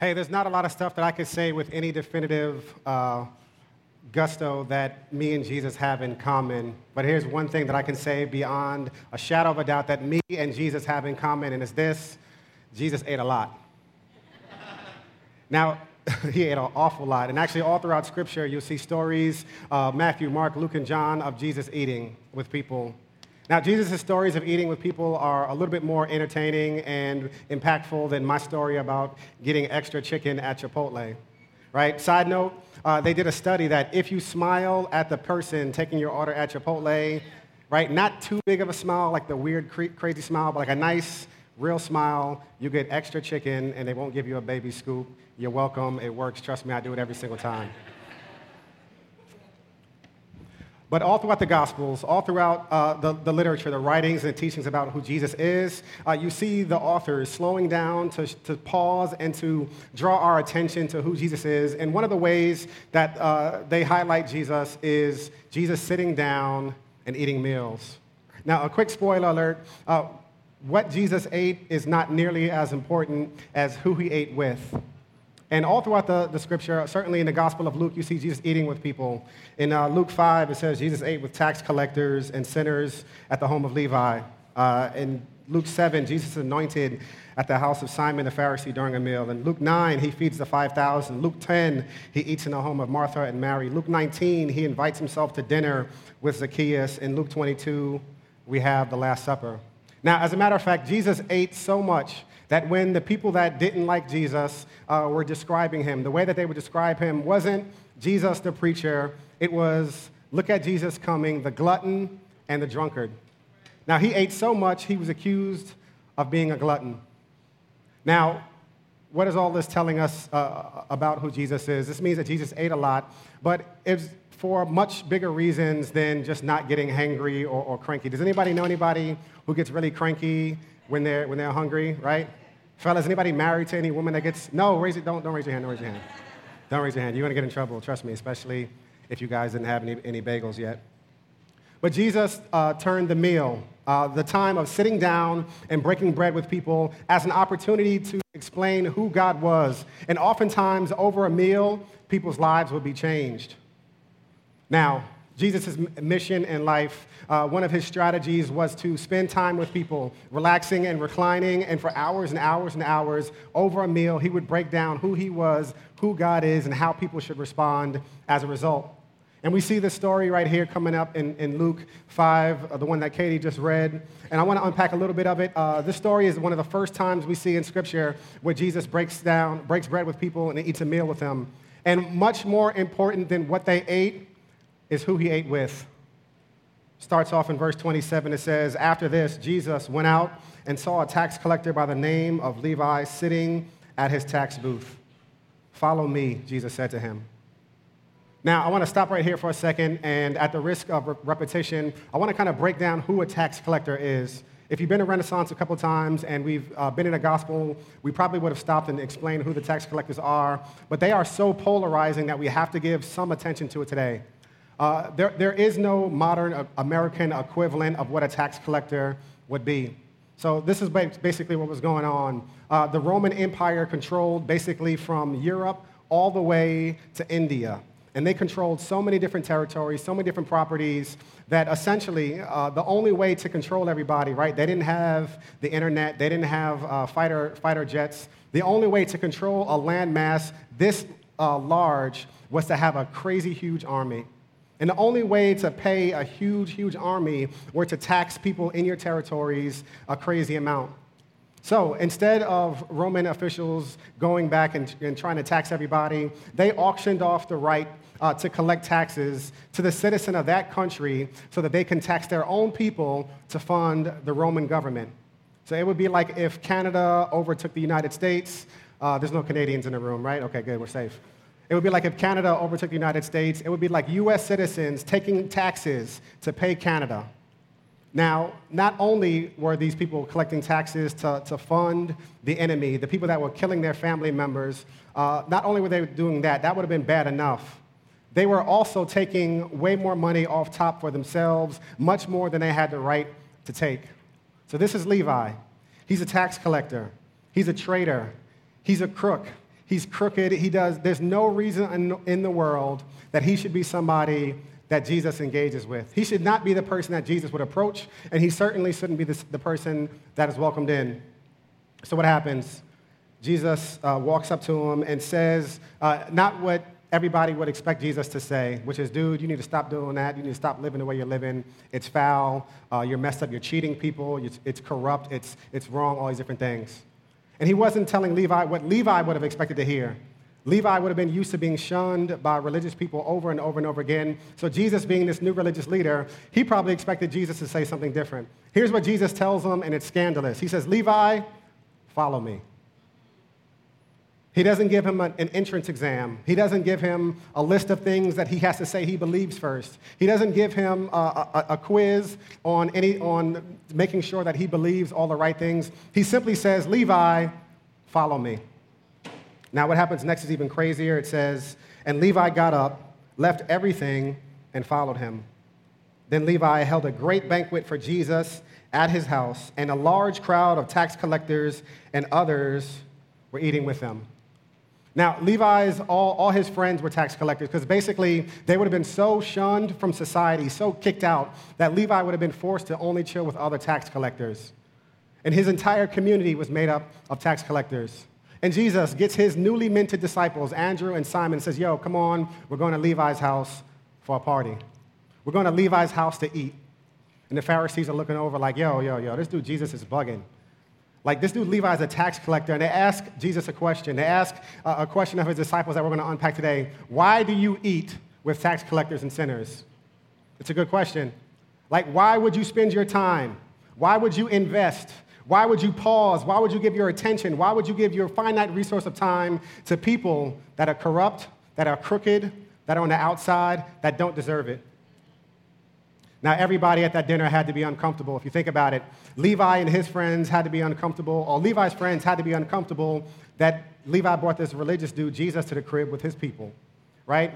Hey, there's not a lot of stuff that I could say with any definitive uh, gusto that me and Jesus have in common. But here's one thing that I can say beyond a shadow of a doubt that me and Jesus have in common, and it's this Jesus ate a lot. now, he ate an awful lot. And actually, all throughout Scripture, you'll see stories uh, Matthew, Mark, Luke, and John of Jesus eating with people. Now, Jesus' stories of eating with people are a little bit more entertaining and impactful than my story about getting extra chicken at Chipotle, right? Side note, uh, they did a study that if you smile at the person taking your order at Chipotle, right, not too big of a smile, like the weird, crazy smile, but like a nice, real smile, you get extra chicken and they won't give you a baby scoop. You're welcome. It works. Trust me, I do it every single time. But all throughout the Gospels, all throughout uh, the, the, literature, the writings and teachings about who Jesus is, uh, you see the authors slowing down to, to pause and to draw our attention to who Jesus is. And one of the ways that uh, they highlight Jesus is Jesus sitting down and eating meals. Now, a quick spoiler alert uh, what Jesus ate is not nearly as important as who he ate with. And all throughout the, the scripture, certainly in the Gospel of Luke, you see Jesus eating with people. In uh, Luke 5, it says Jesus ate with tax collectors and sinners at the home of Levi. Uh, in Luke 7, Jesus anointed at the house of Simon the Pharisee during a meal. In Luke 9, he feeds the 5,000. Luke 10, he eats in the home of Martha and Mary. Luke 19, he invites himself to dinner with Zacchaeus. In Luke 22, we have the Last Supper. Now, as a matter of fact, Jesus ate so much that when the people that didn't like Jesus uh, were describing him, the way that they would describe him wasn't Jesus the preacher, it was look at Jesus coming, the glutton and the drunkard. Now, he ate so much, he was accused of being a glutton. Now, what is all this telling us uh, about who Jesus is? This means that Jesus ate a lot, but it's for much bigger reasons than just not getting hangry or, or cranky. Does anybody know anybody who gets really cranky when they're, when they're hungry, right? Fellas, anybody married to any woman that gets, no, raise it, don't, don't raise your hand, don't raise your hand. Don't raise your hand. You're going to get in trouble, trust me, especially if you guys didn't have any, any bagels yet. But Jesus uh, turned the meal, uh, the time of sitting down and breaking bread with people, as an opportunity to explain who God was. And oftentimes, over a meal, people's lives would be changed. Now, Jesus' mission in life, uh, one of his strategies was to spend time with people, relaxing and reclining, and for hours and hours and hours over a meal, he would break down who he was, who God is, and how people should respond as a result. And we see this story right here coming up in, in Luke 5, uh, the one that Katie just read. And I want to unpack a little bit of it. Uh, this story is one of the first times we see in Scripture where Jesus breaks down, breaks bread with people and eats a meal with them. And much more important than what they ate is who he ate with. Starts off in verse 27. It says, After this, Jesus went out and saw a tax collector by the name of Levi sitting at his tax booth. Follow me, Jesus said to him. Now, I want to stop right here for a second, and at the risk of repetition, I want to kind of break down who a tax collector is. If you've been to Renaissance a couple times and we've uh, been in a gospel, we probably would have stopped and explained who the tax collectors are, but they are so polarizing that we have to give some attention to it today. Uh, there, there is no modern uh, American equivalent of what a tax collector would be. So this is basically what was going on. Uh, the Roman Empire controlled basically from Europe all the way to India. And they controlled so many different territories, so many different properties, that essentially uh, the only way to control everybody, right? They didn't have the internet, they didn't have uh, fighter, fighter jets. The only way to control a landmass this large was to have a crazy huge army. And the only way to pay a huge, huge army were to tax people in your territories a crazy amount. So instead of Roman officials going back and, and trying to tax everybody, they auctioned off the right uh, to collect taxes to the citizen of that country so that they can tax their own people to fund the Roman government. So it would be like if Canada overtook the United States. Uh, there's no Canadians in the room, right? Okay, good, we're safe. It would be like if Canada overtook the United States. It would be like US citizens taking taxes to pay Canada. Now, not only were these people collecting taxes to, to fund the enemy, the people that were killing their family members, uh, not only were they doing that, that would have been bad enough. They were also taking way more money off top for themselves, much more than they had the right to take. So this is Levi. He's a tax collector. He's a traitor. He's a crook. He's crooked. He does, there's no reason in, the world that he should be somebody that Jesus engages with. He should not be the person that Jesus would approach, and he certainly shouldn't be the, the person that is welcomed in. So, what happens? Jesus uh, walks up to him and says, uh, not what everybody would expect Jesus to say, which is, dude, you need to stop doing that. You need to stop living the way you're living. It's foul. Uh, you're messed up. You're cheating people. It's, it's corrupt. It's, it's wrong, all these different things. And he wasn't telling Levi what Levi would have expected to hear. Levi would have been used to being shunned by religious people over and over and over again. So, Jesus, being this new religious leader, he probably expected Jesus to say something different. Here's what Jesus tells him, and it's scandalous. He says, Levi, follow me. He doesn't give him an entrance exam. He doesn't give him a list of things that he has to say he believes first. He doesn't give him a, a, a, quiz on, any, on making sure that he believes all the right things. He simply says, Levi, follow me. Now, what happens next is even crazier. It says, And Levi got up, left everything, and followed him. Then Levi held a great banquet for Jesus at his house, and a large crowd of tax collectors and others were eating with them. Now, Levi's, all, all his friends were tax collectors because basically they would have been so shunned from society, so kicked out, that Levi would have been forced to only chill with other tax collectors. And his entire community was made up of tax collectors. And Jesus gets his newly minted disciples, Andrew and Simon, and says, Yo, come on, we're going to Levi's house for a party. We're going to Levi's house to eat. And the Pharisees are looking over like, Yo, yo, yo, this dude Jesus is bugging. Like this dude Levi is a tax collector, and they ask Jesus a question. They ask uh, a question of his disciples that we're going to unpack today. Why do you eat with tax collectors and sinners? It's a good question. Like, why would you spend your time? Why would you invest? Why would you pause? Why would you give your attention? Why would you give your finite resource of time to people that are corrupt, that are crooked, that are on the outside, that don't deserve it? Now, everybody at that dinner had to be uncomfortable. If you think about it, Levi and his friends had to be uncomfortable, or Levi's friends had to be uncomfortable that Levi brought this religious dude, Jesus, to the crib with his people, right?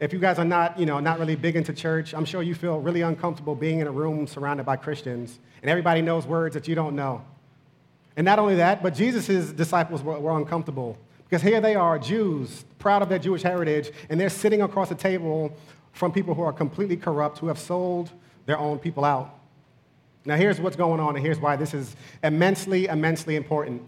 If you guys are not, you know, not really big into church, I'm sure you feel really uncomfortable being in a room surrounded by Christians, and everybody knows words that you don't know. And not only that, but Jesus' disciples were, were uncomfortable because here they are, Jews, proud of their Jewish heritage, and they're sitting across the table from people who are completely corrupt, who have sold their own people out. Now, here's what's going on, and here's why this is immensely, immensely important.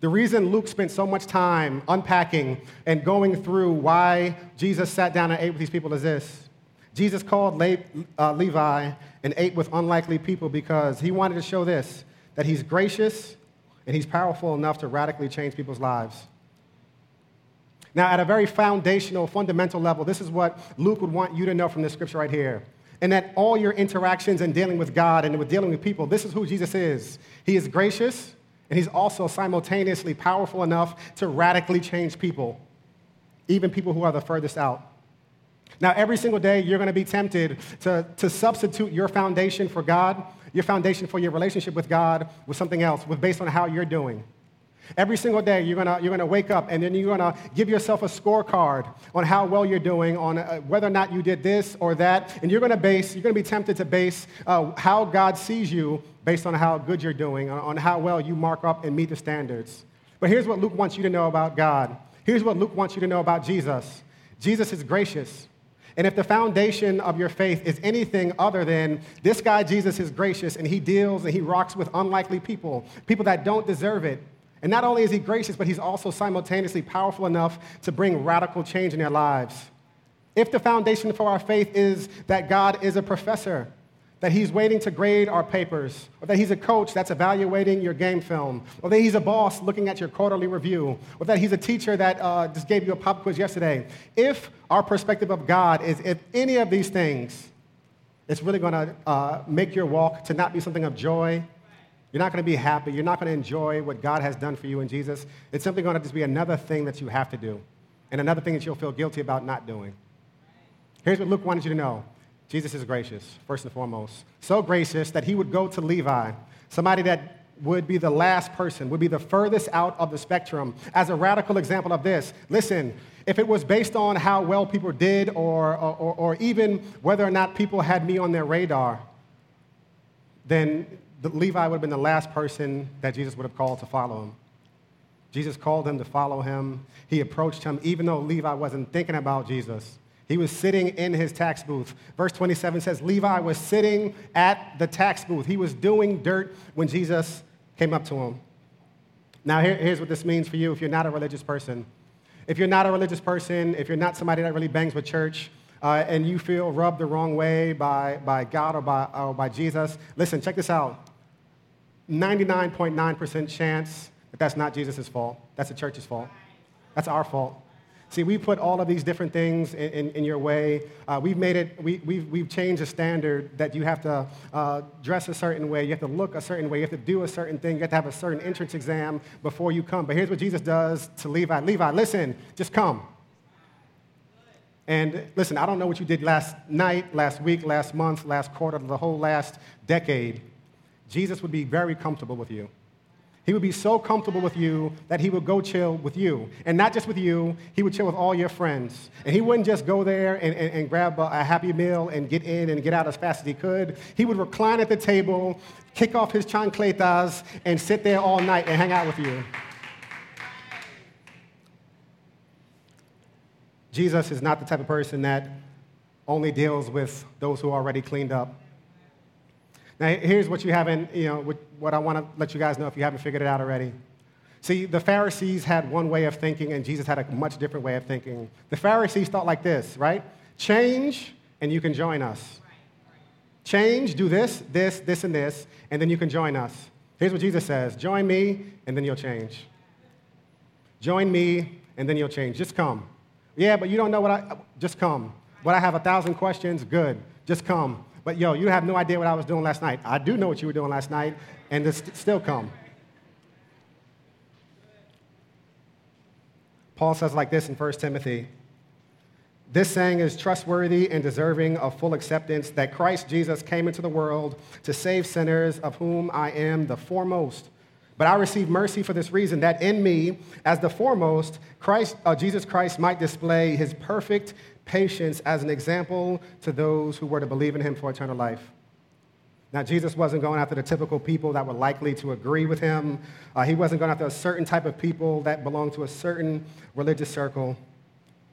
The reason Luke spent so much time unpacking and going through why Jesus sat down and ate with these people is this Jesus called Le- uh, Levi and ate with unlikely people because he wanted to show this that he's gracious and he's powerful enough to radically change people's lives. Now, at a very foundational, fundamental level, this is what Luke would want you to know from this scripture right here and that all your interactions and dealing with God and with dealing with people, this is who Jesus is. He is gracious, and he's also simultaneously powerful enough to radically change people, even people who are the furthest out. Now, every single day, you're going to be tempted to, to substitute your foundation for God, your foundation for your relationship with God, with something else, with based on how you're doing. Every single day, you're gonna, you're gonna wake up and then you're gonna give yourself a scorecard on how well you're doing, on uh, whether or not you did this or that. And you're gonna base, you're gonna be tempted to base uh, how God sees you based on how good you're doing, on, on how well you mark up and meet the standards. But here's what Luke wants you to know about God. Here's what Luke wants you to know about Jesus Jesus is gracious. And if the foundation of your faith is anything other than this guy, Jesus, is gracious and he deals and he rocks with unlikely people, people that don't deserve it, and not only is he gracious, but he's also simultaneously powerful enough to bring radical change in their lives. If the foundation for our faith is that God is a professor, that he's waiting to grade our papers, or that he's a coach that's evaluating your game film, or that he's a boss looking at your quarterly review, or that he's a teacher that uh, just gave you a pop quiz yesterday. If our perspective of God is if any of these things, it's really going to uh, make your walk to not be something of joy, you're not going to be happy. You're not going to enjoy what God has done for you in Jesus. It's simply going to just be another thing that you have to do and another thing that you'll feel guilty about not doing. Here's what Luke wanted you to know Jesus is gracious, first and foremost. So gracious that he would go to Levi, somebody that would be the last person, would be the furthest out of the spectrum, as a radical example of this. Listen, if it was based on how well people did or, or, or even whether or not people had me on their radar, then Levi would have been the last person that Jesus would have called to follow him. Jesus called him to follow him. He approached him, even though Levi wasn't thinking about Jesus. He was sitting in his tax booth. Verse 27 says Levi was sitting at the tax booth. He was doing dirt when Jesus came up to him. Now, here, here's what this means for you if you're not a religious person. If you're not a religious person, if you're not somebody that really bangs with church, uh, and you feel rubbed the wrong way by, by God or by, or by Jesus, listen, check this out. 99.9% chance that that's not Jesus' fault. That's the church's fault. That's our fault. See, we put all of these different things in, in, in your way. Uh, we've made it, we, we've, we've changed the standard that you have to uh, dress a certain way, you have to look a certain way, you have to do a certain thing, you have to have a certain entrance exam before you come. But here's what Jesus does to Levi Levi, listen, just come. And listen, I don't know what you did last night, last week, last month, last quarter, the whole last decade. Jesus would be very comfortable with you. He would be so comfortable with you that he would go chill with you. And not just with you, he would chill with all your friends. And he wouldn't just go there and, and, and grab a, a, happy meal and get in and get out as fast as he could. He would recline at the table, kick off his chancletas, and sit there all night and hang out with you. Jesus is not the type of person that only deals with those who are already cleaned up. Now, here's what you haven't, you know, what I want to let you guys know if you haven't figured it out already. See, the Pharisees had one way of thinking, and Jesus had a much different way of thinking. The Pharisees thought like this, right? Change, and you can join us. Change, do this, this, this, and this, and then you can join us. Here's what Jesus says Join me, and then you'll change. Join me, and then you'll change. Just come. Yeah, but you don't know what I, just come. What I have a thousand questions, good. Just come. But yo, you have no idea what I was doing last night. I do know what you were doing last night, and this still come. Paul says like this in 1 Timothy This saying is trustworthy and deserving of full acceptance that Christ Jesus came into the world to save sinners, of whom I am the foremost. But I receive mercy for this reason that in me, as the foremost, Christ, uh, Jesus Christ might display his perfect patience as an example to those who were to believe in him for eternal life. Now, Jesus wasn't going after the typical people that were likely to agree with him. Uh, he wasn't going after a certain type of people that belonged to a certain religious circle.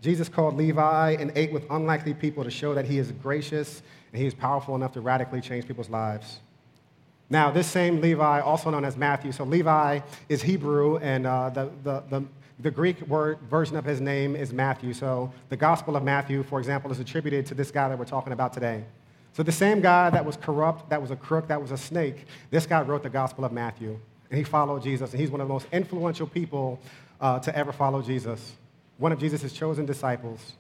Jesus called Levi and ate with unlikely people to show that he is gracious and he is powerful enough to radically change people's lives. Now, this same Levi, also known as Matthew, so Levi is Hebrew, and uh, the, the, the the Greek word version of his name is Matthew. So the Gospel of Matthew, for example, is attributed to this guy that we're talking about today. So the same guy that was corrupt, that was a crook, that was a snake, this guy wrote the Gospel of Matthew. And he followed Jesus. And he's one of the most influential people uh, to ever follow Jesus, one of Jesus' chosen disciples.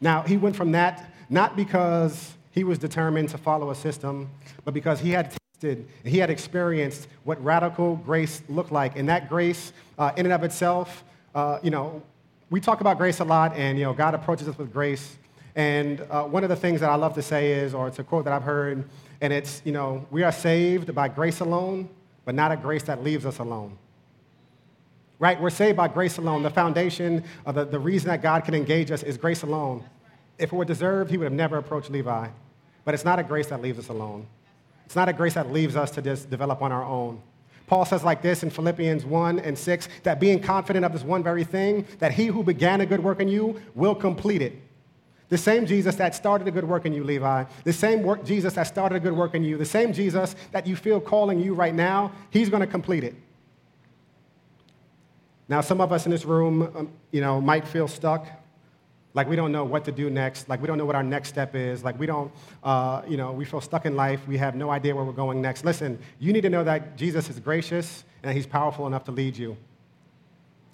Now, he went from that not because he was determined to follow a system, but because he had tasted, he had experienced what radical grace looked like. And that grace, uh, in and of itself, uh, you know, we talk about grace a lot, and, you know, God approaches us with grace. And uh, one of the things that I love to say is, or it's a quote that I've heard, and it's, you know, we are saved by grace alone, but not a grace that leaves us alone. Right? We're saved by grace alone. The foundation, of the, the reason that God can engage us is grace alone. If it were deserved, he would have never approached Levi. But it's not a grace that leaves us alone. It's not a grace that leaves us to just develop on our own. Paul says like this in Philippians 1 and 6 that being confident of this one very thing, that he who began a good work in you will complete it. The same Jesus that started a good work in you, Levi, the same work, Jesus that started a good work in you, the same Jesus that you feel calling you right now, he's going to complete it. Now, some of us in this room, um, you know, might feel stuck like we don't know what to do next. Like we don't know what our next step is. Like we don't, uh, you know, we feel stuck in life. We have no idea where we're going next. Listen, you need to know that Jesus is gracious and he's powerful enough to lead you.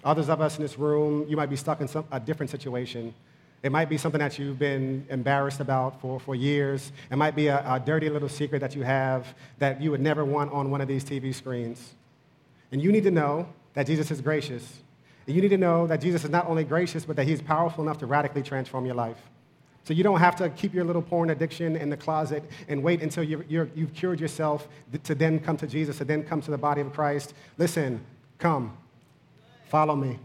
Others of us in this room, you might be stuck in some, a different situation. It might be something that you've been embarrassed about for, for years. It might be a, a dirty little secret that you have that you would never want on one of these TV screens. And you need to know that Jesus is gracious you need to know that Jesus is not only gracious, but that he's powerful enough to radically transform your life. So you don't have to keep your little porn addiction in the closet and wait until you have cured yourself to then come to Jesus, to then come to the body of Christ. Listen, come, follow me.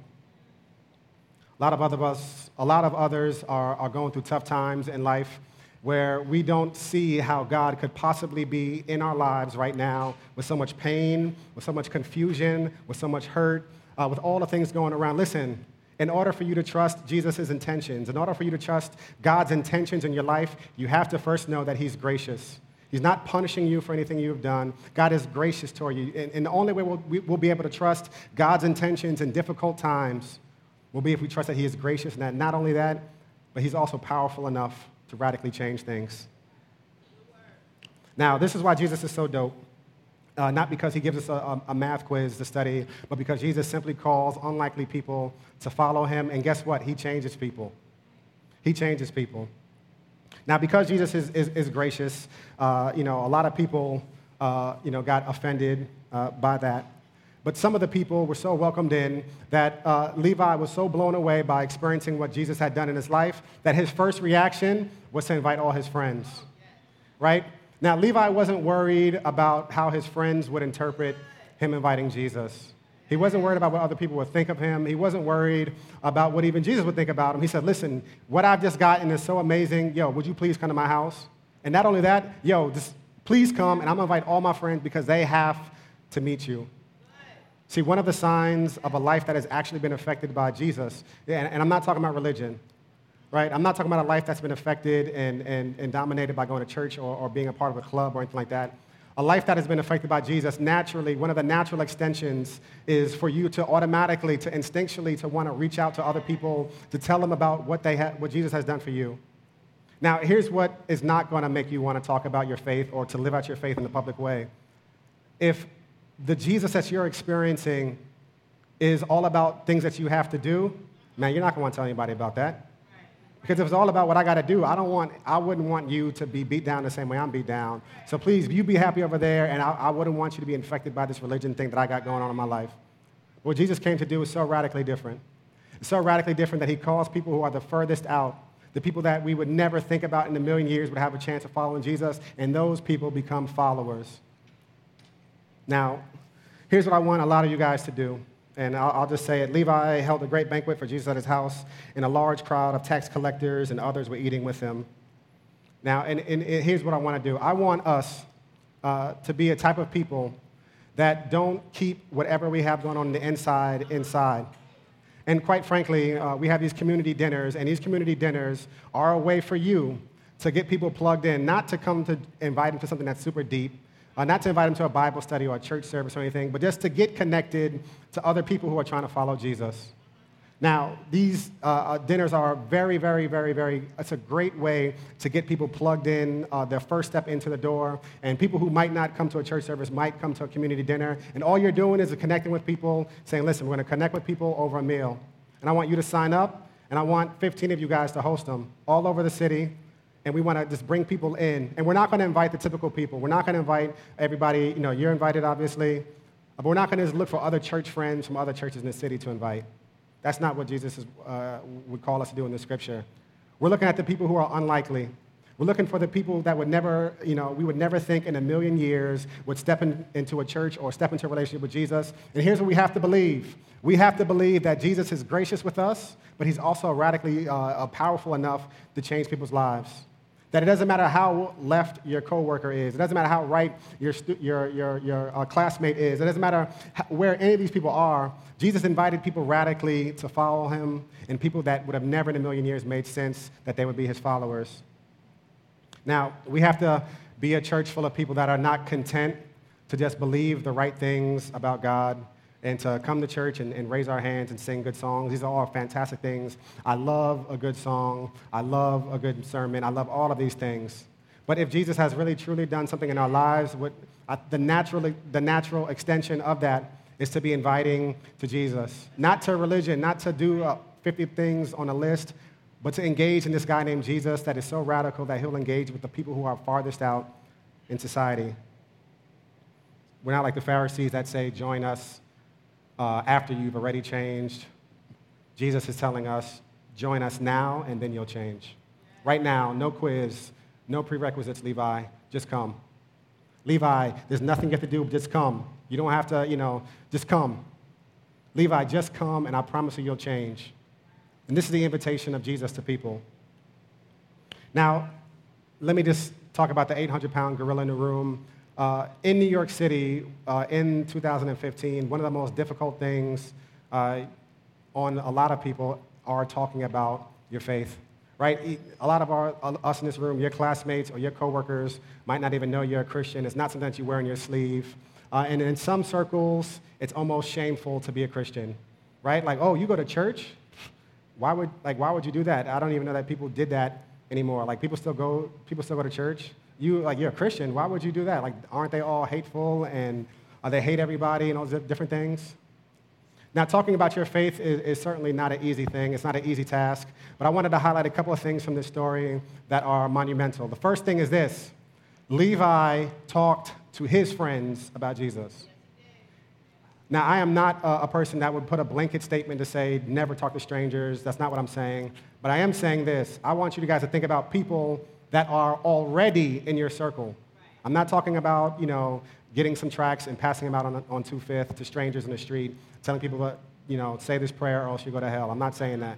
A lot of other us, a lot of others are, are going through tough times in life where we don't see how God could possibly be in our lives right now with so much pain, with so much confusion, with so much hurt, uh, with all the things going around. Listen, in order for you to trust Jesus' intentions, in order for you to trust God's intentions in your life, you have to first know that He's gracious. He's not punishing you for anything you've done. God is gracious toward you. And, and the only way we'll, we'll be able to trust God's intentions in difficult times will be if we trust that He is gracious and that not only that, but He's also powerful enough to radically change things. Now, this is why Jesus is so dope. Uh, not because he gives us a, a, math quiz to study, but because Jesus simply calls unlikely people to follow him. And guess what? He changes people. He changes people. Now, because Jesus is, is, is gracious, uh, you know, a lot of people, uh, you know, got offended uh, by that. But some of the people were so welcomed in that uh, Levi was so blown away by experiencing what Jesus had done in his life that his first reaction was to invite all his friends, right? Now, Levi wasn't worried about how his friends would interpret him inviting Jesus. He wasn't worried about what other people would think of him. He wasn't worried about what even Jesus would think about him. He said, Listen, what I've just gotten is so amazing. Yo, would you please come to my house? And not only that, yo, just please come, and I'm gonna invite all my friends because they have to meet you. See, one of the signs of a life that has actually been affected by Jesus, and I'm not talking about religion, right? I'm not talking about a life that's been affected and, and, and dominated by going to church or, or being a part of a club or anything like that. A life that has been affected by Jesus, naturally, one of the natural extensions is for you to automatically, to instinctually, to want to reach out to other people, to tell them about what, they ha- what Jesus has done for you. Now, here's what is not going to make you want to talk about your faith or to live out your faith in the public way. If the Jesus that you're experiencing is all about things that you have to do, man, you're not going to want to tell anybody about that. Because if it's all about what I got to do, I don't want, I wouldn't want you to be beat down the same way I'm beat down. So please, you be happy over there, and I, I wouldn't want you to be infected by this religion thing that I got going on in my life. What Jesus came to do is so radically different. It's so radically different that he calls people who are the furthest out, the people that we would never think about in a million years would have a chance of following Jesus, and those people become followers. Now, here's what I want a lot of you guys to do and I'll, I'll, just say it Levi held a great banquet for Jesus at his house, and a large crowd of tax collectors and others were eating with him. Now, and, and, and here's what I want to do I want us uh, to be a type of people that don't keep whatever we have going on in the inside inside. And quite frankly, uh, we have these community dinners, and these community dinners are a way for you to get people plugged in, not to come to invite them to something that's super deep, uh, not to invite them to a Bible study or a church service or anything, but just to get connected to other people who are trying to follow Jesus. Now, these uh, uh, dinners are very, very, very, very, it's a great way to get people plugged in, uh, their first step into the door. And people who might not come to a church service might come to a community dinner. And all you're doing is connecting with people, saying, listen, we're going to connect with people over a meal. And I want you to sign up, and I want 15 of you guys to host them all over the city and we want to just bring people in. And we're not going to invite the typical people. We're not going to invite everybody, you know, you're invited, obviously, but we're not going to look for other church friends from other churches in the city to invite. That's not what Jesus is, uh, would call us to do in the scripture. We're looking at the people who are unlikely. We're looking for the people that would never, you know, we would never think in a million years would step in, into a church or step into a relationship with Jesus. And here's what we have to believe. We have to believe that Jesus is gracious with us, but he's also radically uh, powerful enough to change people's lives. That it doesn't matter how left your coworker is. It doesn't matter how right your, your, your, your uh, classmate is. It doesn't matter how, where any of these people are. Jesus invited people radically to follow him, and people that would have never in a million years made sense that they would be his followers. Now, we have to be a church full of people that are not content to just believe the right things about God and to come to church and, and, raise our hands and sing good songs. These are all fantastic things. I love a good song. I love a good sermon. I love all of these things. But if Jesus has really truly done something in our lives, what, the, natural, the natural extension of that is to be inviting to Jesus. Not to religion, not to do uh, 50 things on a list, but to engage in this guy named Jesus that is so radical that he'll engage with the people who are farthest out in society. We're not like the Pharisees that say, join us uh, after you've already changed. Jesus is telling us, join us now and then you'll change. Right now, no quiz, no prerequisites, Levi, just come. Levi, there's nothing you have to do, just come. You don't have to, you know, just come. Levi, just come and I promise you you'll change. And this is the invitation of Jesus to people. Now, let me just talk about the 800 pound gorilla in the room. Uh, in New York City, uh, in 2015, one of the most difficult things uh, on a lot of people are talking about your faith, right? A lot of our, us in this room, your classmates or your coworkers might not even know you're a Christian. It's not something that you wear on your sleeve. Uh, and in some circles, it's almost shameful to be a Christian, right? Like, oh, you go to church? Why would, like, why would you do that? I don't even know that people did that anymore. Like, people still go, people still go to church. You, like, you're a Christian. Why would you do that? Like, aren't they all hateful and uh, they hate everybody and all those different things? Now, talking about your faith is, is, certainly not an easy thing. It's not an easy task. But I wanted to highlight a couple of things from this story that are monumental. The first thing is this Levi talked to his friends about Jesus. Now, I am not a, a person that would put a blanket statement to say, never talk to strangers. That's not what I'm saying. But I am saying this I want you guys to think about people that are already in your circle. I'm not talking about, you know, getting some tracks and passing them out on, on 2 to strangers in the street, telling people, that, you know, say this prayer or else you go to hell. I'm not saying that.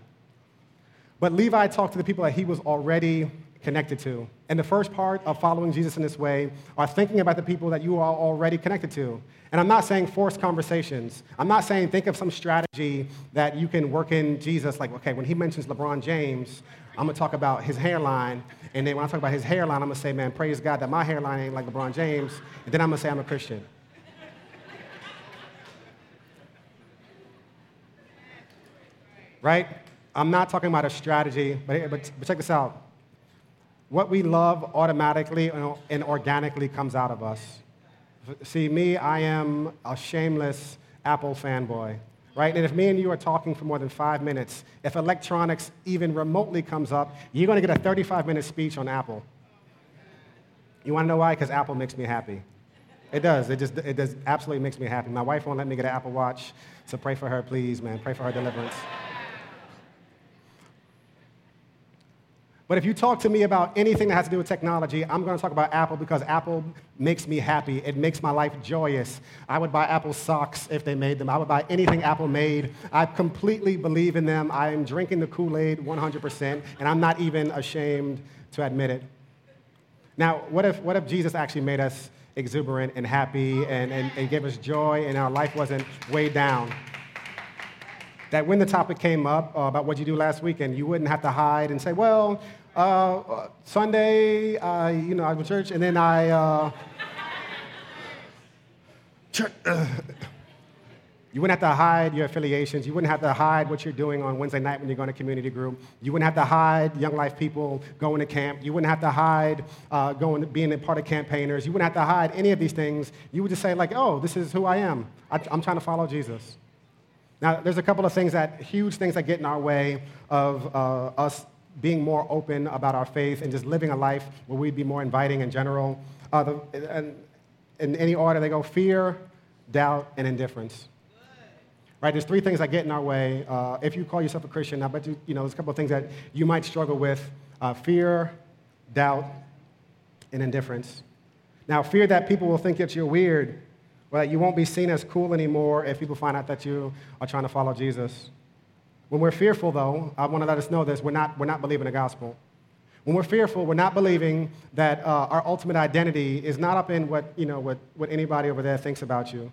But Levi talked to the people that he was already connected to. And the first part of following Jesus in this way are thinking about the people that you are already connected to. And I'm not saying force conversations. I'm not saying think of some strategy that you can work in Jesus, like, okay, when he mentions LeBron James, I'm gonna talk about his hairline. And then when I talk about his hairline, I'm gonna say, man, praise God that my hairline ain't like LeBron James. And then I'm gonna say I'm a Christian. Right? I'm not talking about a strategy, but, but, but check this out. What we love automatically and organically comes out of us. See, me, I am a shameless Apple fanboy, right? And if me and you are talking for more than five minutes, if electronics even remotely comes up, you're going to get a 35 minute speech on Apple. You want to know why? Because Apple makes me happy. It does. It just it does absolutely makes me happy. My wife won't let me get an Apple Watch, so pray for her, please, man. Pray for her deliverance. But if you talk to me about anything that has to do with technology, I'm going to talk about Apple because Apple makes me happy. It makes my life joyous. I would buy Apple socks if they made them. I would buy anything Apple made. I completely believe in them. I am drinking the Kool Aid 100%, and I'm not even ashamed to admit it. Now, what if, what if Jesus actually made us exuberant and happy and, and, and gave us joy and our life wasn't weighed down? that when the topic came up uh, about what you do last weekend, you wouldn't have to hide and say, well, uh, Sunday, uh, you know, I was to church, and then I, uh, church, you wouldn't have to hide your affiliations. You wouldn't have to hide what you're doing on Wednesday night when you're going to community group. You wouldn't have to hide Young Life people going to camp. You wouldn't have to hide uh, going, being a part of campaigners. You wouldn't have to hide any of these things. You would just say, like, oh, this is who I am. I, I'm trying to follow Jesus. Now, there's a couple of things that, huge things that get in our way of uh, us being more open about our faith and just living a life where we'd be more inviting in general. Uh, the, and in any order, they go fear, doubt, and indifference. Right? There's three things that get in our way. Uh, if you call yourself a Christian, I bet you, you know, there's a couple of things that you might struggle with uh, fear, doubt, and indifference. Now, fear that people will think that you're weird, or that you won't be seen as cool anymore if people find out that you are trying to follow Jesus. When we're fearful, though, I want to let us know this we're not, we're not believing the gospel. When we're fearful, we're not believing that uh, our ultimate identity is not up in what, you know, what, what anybody over there thinks about you.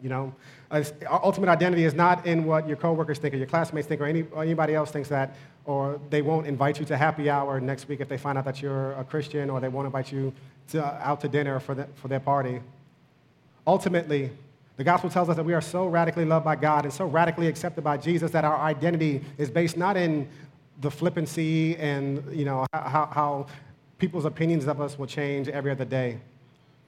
You know, our ultimate identity is not in what your coworkers think or your classmates think or, any, or anybody else thinks that, or they won't invite you to happy hour next week if they find out that you're a Christian, or they won't invite you to, out to dinner for, the, for their party. Ultimately, the gospel tells us that we are so radically loved by God and so radically accepted by Jesus that our identity is based not in the flippancy and you know, how, how people's opinions of us will change every other day.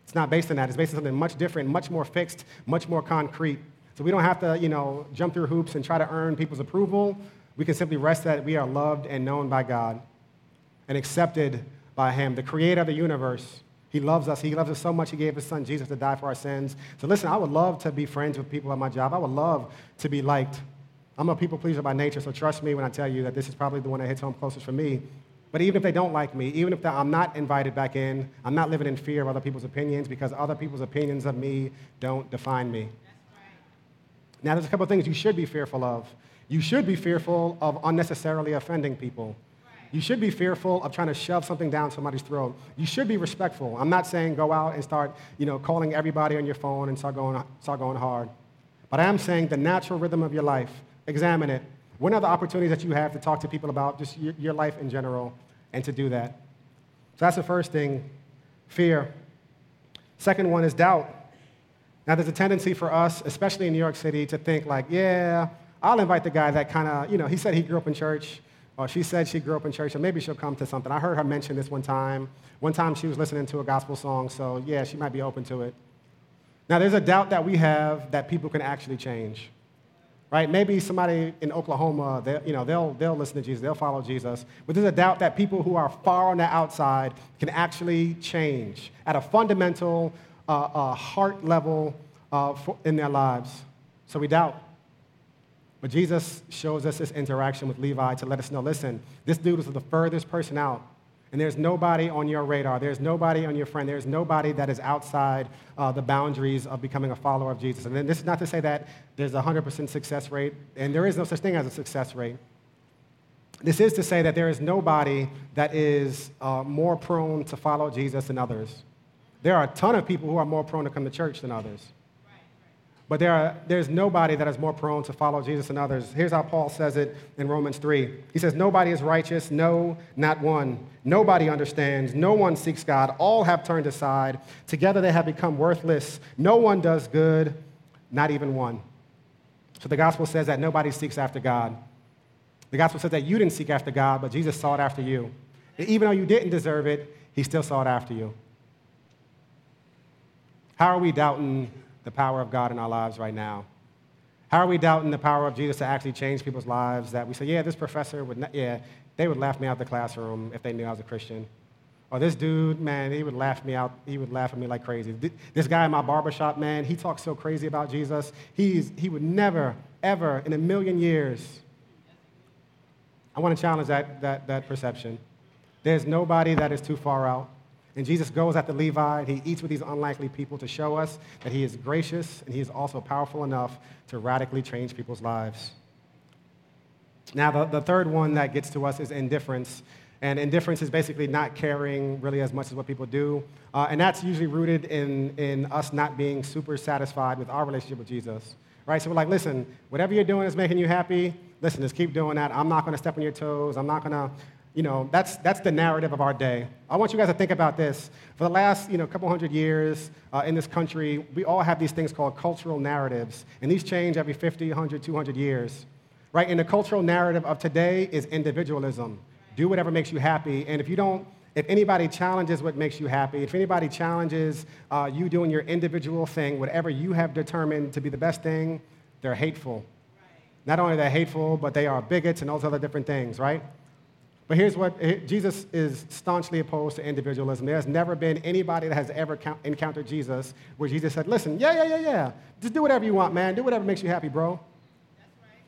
It's not based on that. It's based on something much different, much more fixed, much more concrete. So we don't have to, you know, jump through hoops and try to earn people's approval. We can simply rest that we are loved and known by God and accepted by Him, the creator of the universe, he loves us. He loves us so much, He gave His Son Jesus to die for our sins. So listen, I would love to be friends with people at my job. I would love to be liked. I'm a people pleaser by nature, so trust me when I tell you that this is probably the one that hits home closest for me. But even if they don't like me, even if I'm not invited back in, I'm not living in fear of other people's opinions because other people's opinions of me don't define me. Now, there's a couple of things you should be fearful of. You should be fearful of unnecessarily offending people. You should be fearful of trying to shove something down somebody's throat. You should be respectful. I'm not saying go out and start, you know, calling everybody on your phone and start going, start going hard. but I am saying the natural rhythm of your life. Examine it. What are the opportunities that you have to talk to people about just your, your life in general and to do that? So that's the first thing fear. Second one is doubt. Now, there's a tendency for us, especially in New York City, to think like, yeah, I'll invite the guy that kind of, you know, he said he grew up in church, or she said she grew up in church, and maybe she'll come to something. I heard her mention this one time. One time she was listening to a gospel song, so yeah, she might be open to it. Now, there's a doubt that we have that people can actually change right? Maybe somebody in Oklahoma, they, you know, they'll, they'll listen to Jesus, they'll follow Jesus. But there's a doubt that people who are far on the outside can actually change at a fundamental, uh, uh, heart level uh, for, in their lives. So we doubt. But Jesus shows us this interaction with Levi to let us know listen, this dude was the furthest person out and there's nobody on your radar, there's nobody on your friend, there's nobody that is outside uh, the boundaries of becoming a follower of Jesus. And this is not to say that there's a 100% success rate, and there is no such thing as a success rate. This is to say that there is nobody that is uh, more prone to follow Jesus than others. There are a ton of people who are more prone to come to church than others. But there are, there's nobody that is more prone to follow Jesus than others. Here's how Paul says it in Romans 3. He says, Nobody is righteous, no, not one. Nobody understands, no one seeks God. All have turned aside. Together they have become worthless. No one does good, not even one. So the gospel says that nobody seeks after God. The gospel says that you didn't seek after God, but Jesus sought after you. And even though you didn't deserve it, he still sought after you. How are we doubting the power of God in our lives right now? How are we doubting the power of Jesus to actually change people's lives that we say, yeah, this professor would, not, yeah, they would laugh me out of the classroom if they knew I was a Christian. Or this dude, man, he would laugh me out, he would laugh at me like crazy. This guy in my barbershop, man, he talks so crazy about Jesus. He's, he would never, ever in a million years. I want to challenge that, that, that perception. There's nobody that is too far out. And Jesus goes after Levi, and he eats with these unlikely people to show us that he is gracious and he is also powerful enough to radically change people's lives. Now, the, the third one that gets to us is indifference. And indifference is basically not caring really as much as what people do. Uh, and that's usually rooted in, in us not being super satisfied with our relationship with Jesus. Right? So we're like, listen, whatever you're doing is making you happy. Listen, just keep doing that. I'm not going to step on your toes. I'm not going to you know, that's, that's the narrative of our day. I want you guys to think about this. For the last, you know, couple hundred years uh, in this country, we all have these things called cultural narratives, and these change every 50, 100, 200 years, right? And the cultural narrative of today is individualism. Do whatever makes you happy, and if you don't, if anybody challenges what makes you happy, if anybody challenges uh, you doing your individual thing, whatever you have determined to be the best thing, they're hateful. Not only they're hateful, but they are bigots and all those other different things, right? But here's what eh, Jesus is staunchly opposed to individualism. There's never been anybody that has ever encountered Jesus where Jesus said, Listen, yeah, yeah, yeah, yeah. Just do whatever you want, man. Do whatever makes you happy, bro. Right.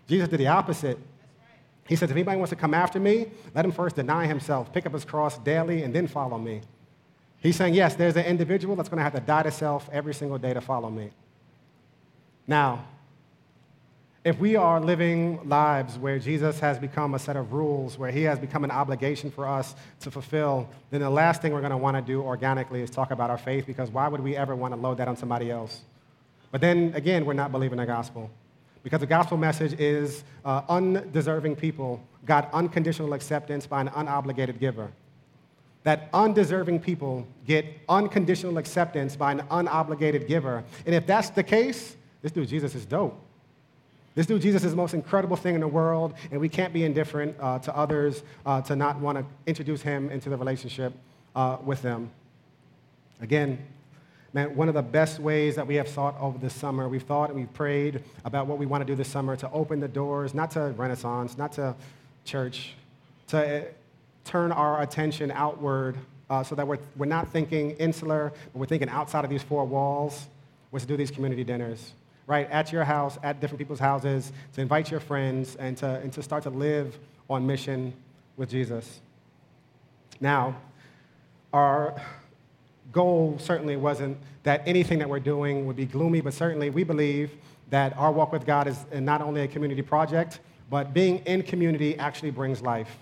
Jesus did the opposite. Right. He says, If anybody wants to come after me, let him first deny himself, pick up his cross daily, and then follow me. He's saying, Yes, there's an individual that's going to have to die to self every single day to follow me. Now, if we are living lives where Jesus has become a set of rules, where he has become an obligation for us to fulfill, then the last thing we're going to want to do organically is talk about our faith because why would we ever want to load that on somebody else? But then again, we're not believing the gospel because the gospel message is uh, undeserving people got unconditional acceptance by an unobligated giver. That undeserving people get unconditional acceptance by an unobligated giver. And if that's the case, this dude Jesus is dope. This dude, Jesus, is the most incredible thing in the world, and we can't be indifferent uh, to others uh, to not want to introduce him into the relationship uh, with them. Again, man, one of the best ways that we have thought over this summer, we've thought and we've prayed about what we want to do this summer to open the doors, not to Renaissance, not to church, to uh, turn our attention outward uh, so that we're, we're not thinking insular, but we're thinking outside of these four walls, was to do these community dinners right, at your house, at different people's houses, to invite your friends, and to, and to start to live on mission with Jesus. Now, our goal certainly wasn't that anything that we're doing would be gloomy, but certainly we believe that our walk with God is not only a community project, but being in community actually brings life,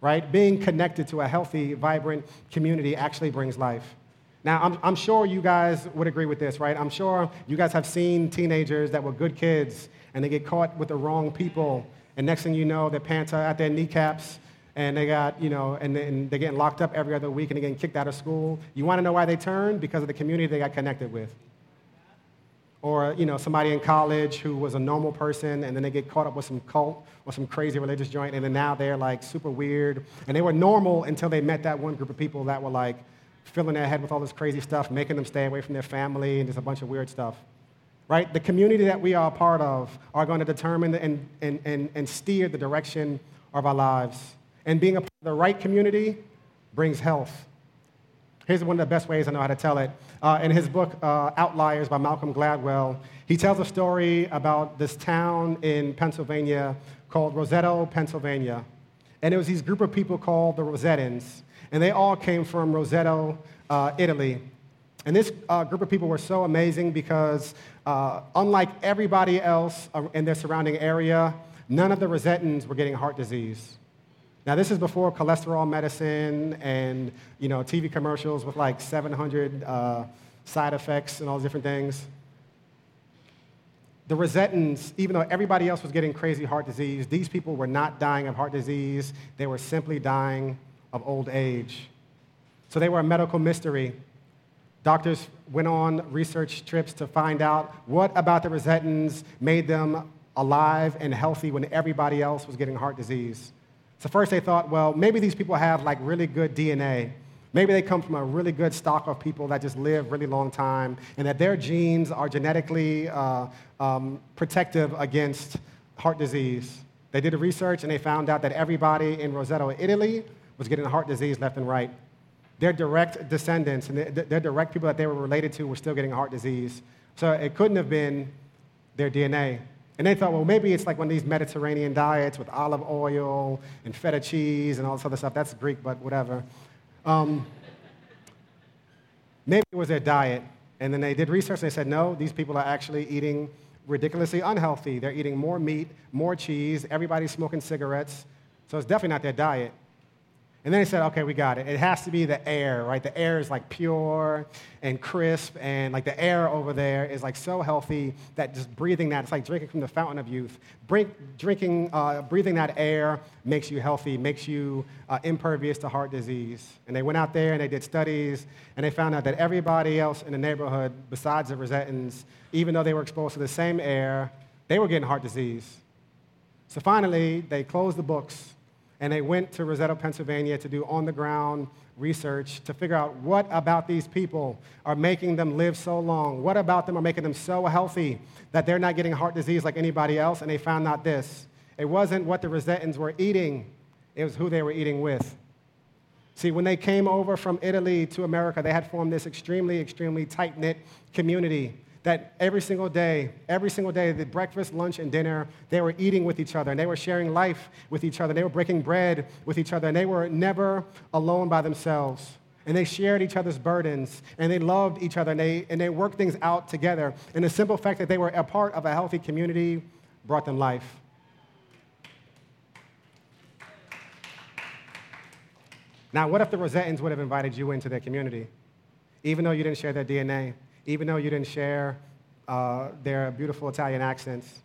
right? Being connected to a healthy, vibrant community actually brings life. Now, I'm, I'm sure you guys would agree with this, right? I'm sure you guys have seen teenagers that were good kids and they get caught with the wrong people. And next thing you know, their pants are at their kneecaps and they got, you know, and, and they're getting locked up every other week and they're getting kicked out of school. You want to know why they turned? Because of the community they got connected with. Or, you know, somebody in college who was a normal person and then they get caught up with some cult or some crazy religious joint and then now they're like super weird. And they were normal until they met that one group of people that were like, filling their head with all this crazy stuff, making them stay away from their family, and just a bunch of weird stuff. Right? The community that we are a part of are going to determine and, and, and, and steer the direction of our lives. And being a part of the right community brings health. Here's one of the best ways I know how to tell it. Uh, in his book, uh, Outliers by Malcolm Gladwell, he tells a story about this town in Pennsylvania called Roseto, Pennsylvania. And it was these group of people called the Rosetans and they all came from Roseto, uh, Italy. And this uh, group of people were so amazing because, uh, unlike everybody else uh, in their surrounding area, none of the Rosetans were getting heart disease. Now, this is before cholesterol medicine and you know, TV commercials with like 700 uh, side effects and all these different things. The Rosetans, even though everybody else was getting crazy heart disease, these people were not dying of heart disease. They were simply dying of old age. So they were a medical mystery. Doctors went on research trips to find out what about the Rosetans made them alive and healthy when everybody else was getting heart disease. So first they thought, well, maybe these people have like really good DNA. Maybe they come from a really good stock of people that just live really long time and that their genes are genetically uh, um, protective against heart disease. They did a research and they found out that everybody in Roseto, Italy, was getting heart disease left and right. Their direct descendants and their direct people that they were related to were still getting heart disease. So it couldn't have been their DNA. And they thought, well, maybe it's like one of these Mediterranean diets with olive oil and feta cheese and all this other stuff. That's Greek, but whatever. Um, maybe it was their diet. And then they did research and they said, no, these people are actually eating ridiculously unhealthy. They're eating more meat, more cheese, everybody's smoking cigarettes. So it's definitely not their diet. And then he said, okay, we got it. It has to be the air, right? The air is like pure and crisp, and like the air over there is like so healthy that just breathing that, it's like drinking from the fountain of youth. drinking, uh, breathing that air makes you healthy, makes you uh, impervious to heart disease. And they went out there and they did studies, and they found out that everybody else in the neighborhood, besides the Rosetans, even though they were exposed to the same air, they were getting heart disease. So finally, they closed the books and they went to Roseto, Pennsylvania to do on the ground research to figure out what about these people are making them live so long. What about them are making them so healthy that they're not getting heart disease like anybody else? And they found out this it wasn't what the Rosetans were eating, it was who they were eating with. See, when they came over from Italy to America, they had formed this extremely, extremely tight knit community that every single day, every single day, the breakfast, lunch, and dinner, they were eating with each other, and they were sharing life with each other, and they were breaking bread with each other, and they were never alone by themselves. And they shared each other's burdens, and they loved each other, and they, and they worked things out together. And the simple fact that they were a part of a healthy community brought them life. Now, what if the Rosetans would have invited you into their community, even though you didn't share their DNA? Even though you didn't share uh, their beautiful Italian accents,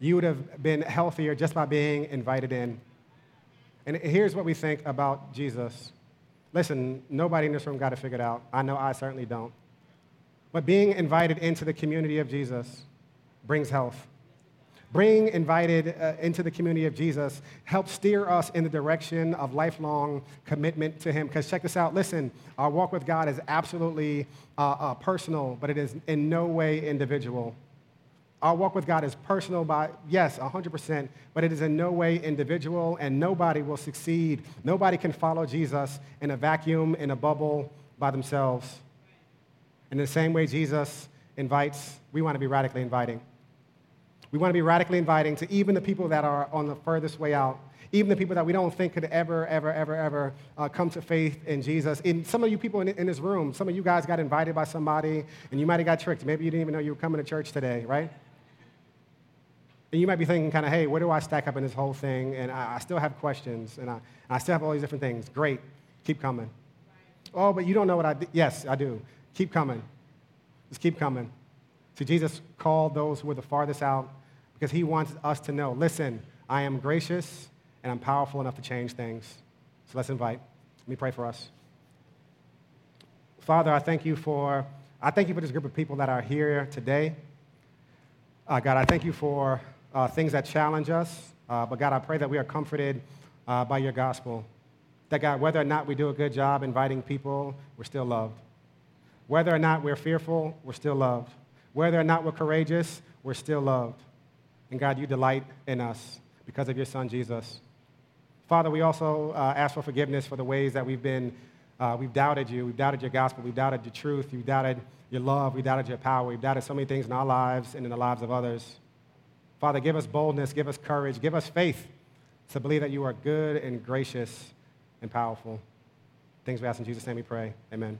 you would have been healthier just by being invited in. And here's what we think about Jesus. Listen, nobody in this room got it figured out. I know I certainly don't. But being invited into the community of Jesus brings health. Being invited uh, into the community of Jesus helps steer us in the direction of lifelong commitment to Him. Because check this out listen, our walk with God is absolutely uh, uh, personal, but it is in no way individual. Our walk with God is personal by, yes, 100%, but it is in no way individual, and nobody will succeed. Nobody can follow Jesus in a vacuum, in a bubble by themselves. In the same way Jesus invites, we want to be radically inviting. We want to be radically inviting to even the people that are on the furthest way out, even the people that we don't think could ever, ever, ever, ever uh, come to faith in Jesus. In some of you people in, in this room, some of you guys got invited by somebody and you might have got tricked. Maybe you didn't even know you were coming to church today, right? And you might be thinking, kind of, hey, where do I stack up in this whole thing? And I, I still have questions and I, I still have all these different things. Great, keep coming. Oh, but you don't know what I. Yes, I do. Keep coming. Just keep coming. See, Jesus called those who were the farthest out because he wants us to know listen, I am gracious and I'm powerful enough to change things. So let's invite. Let me pray for us. Father, I thank you for I thank you for this group of people that are here today. Uh, God, I thank you for uh, things that challenge us. Uh, but God, I pray that we are comforted uh, by your gospel. That God, whether or not we do a good job inviting people, we're still loved. Whether or not we're fearful, we're still loved. Whether or not we're courageous, we're still loved. And God, you delight in us because of your son, Jesus. Father, we also uh, ask for forgiveness for the ways that we've been, uh, we've doubted you, we've doubted your gospel, we've doubted your truth, we've doubted your love, we've doubted your power, we've doubted so many things in our lives and in the lives of others. Father, give us boldness, give us courage, give us faith to believe that you are good and gracious and powerful. Things we ask in Jesus' name we pray. Amen.